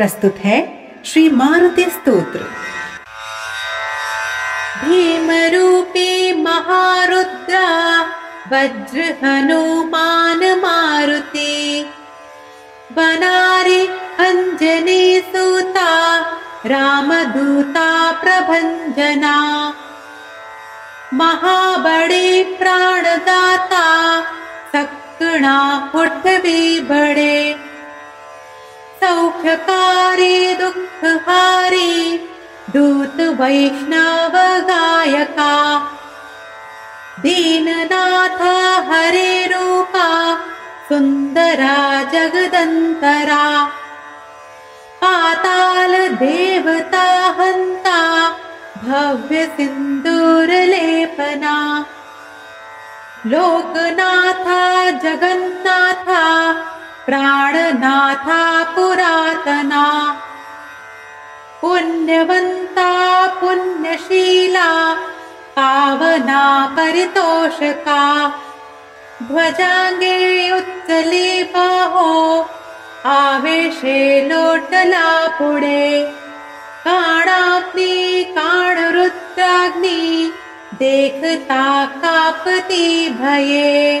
प्रस्तुत है श्री मारुति स्तोत्र। भीमरूपी महारुद्रा, वज्र हनुमान मारुति। बनारि अञ्जनी सूता, रामदूता प्रभञ्जना महाबडे प्राणदाता, सक्णा पुठवी बडे। सौख्यकारी दुःखहारी दूत वैष्णव गायका दीननाथ हरे रूपा सुन्दरा जगदन्तरा। पाताल देवता हन्ता भव्य सिन्दूरलेपना लोकनाथा जगन्नाथा प्राणनाथा पुरातना पुण्यवन्ता पुण्यशीला पावना परितोषका ध्वजाङ्गे उत्तले बाहो आवेशे लोटला पुडे काणाग्नि काणरुद्राग्नि देखता कापति भये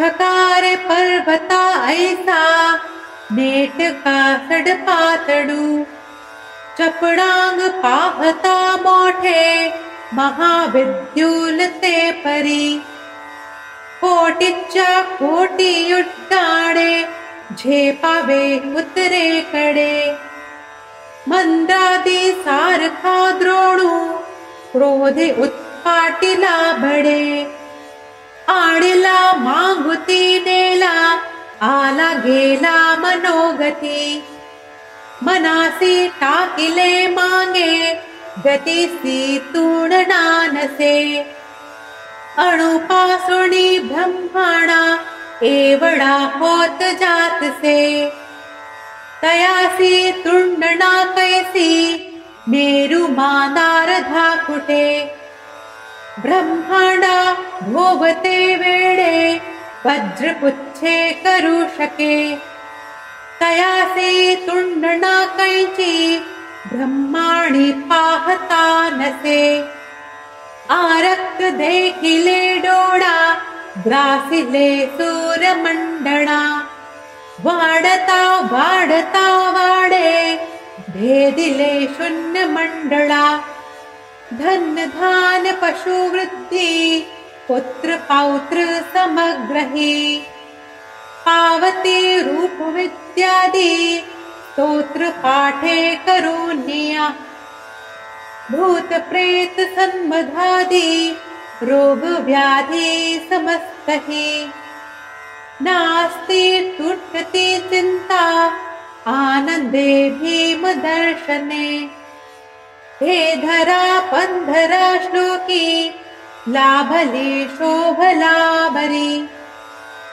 ठकार पर्वता ऐसा नेटका सडपातडू। चपडांग पाहता मोठे महाविद्युलते परी। कोटीच्या कोटी झेपावे उतरे कडे। मंदादी सारखा द्रोणू क्रोधे उत्पाटिला बडे गेला मनोगती मनासी टाकिले एवढा होत जातसे। तयासी तुंडणा कैसी मेरु मांदार धाकुटे। ब्रह्मांडा भोवते वेडे वज्रपुच्छे करू शके तयासी तुंडणा कैची ब्रह्माणि पाहता नसे। आरक्त देखिले डोळा ग्रासिले सूरमण्डणा। वाडता वाडता वाडे भेदिले शून्यमण्डळा धन धान पशुवृद्धि पुत्र पौत्र समग्रही पावती रूप विद्यादि स्तोत्र पाठे करोन्या भूत प्रेत सन्मधादि रोग व्याधि समस्तहि। नास्ति तुष्टति चिन्ता आनन्दे भीम दर्शने हे धरा पन्धरा श्लोकी लाभली शोभलाभरी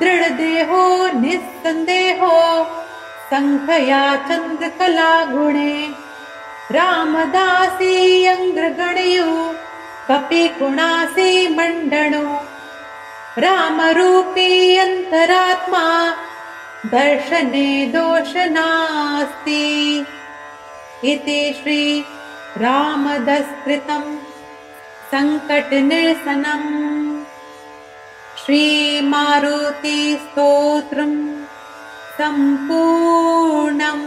दृढदेहो निस्सन्देहो सङ्खया चन्द्रकला गुणे। रामदासी अङ्ग्रगणयो कपि कुणासी मण्डणो। रामरूपी अन्तरात्मा दर्शने दोष नास्ति। इति श्री रामदस्कृतम् सङ्कटनिरसनम् श्रीमारुतिस्तोत्रम् सम्पूर्णम्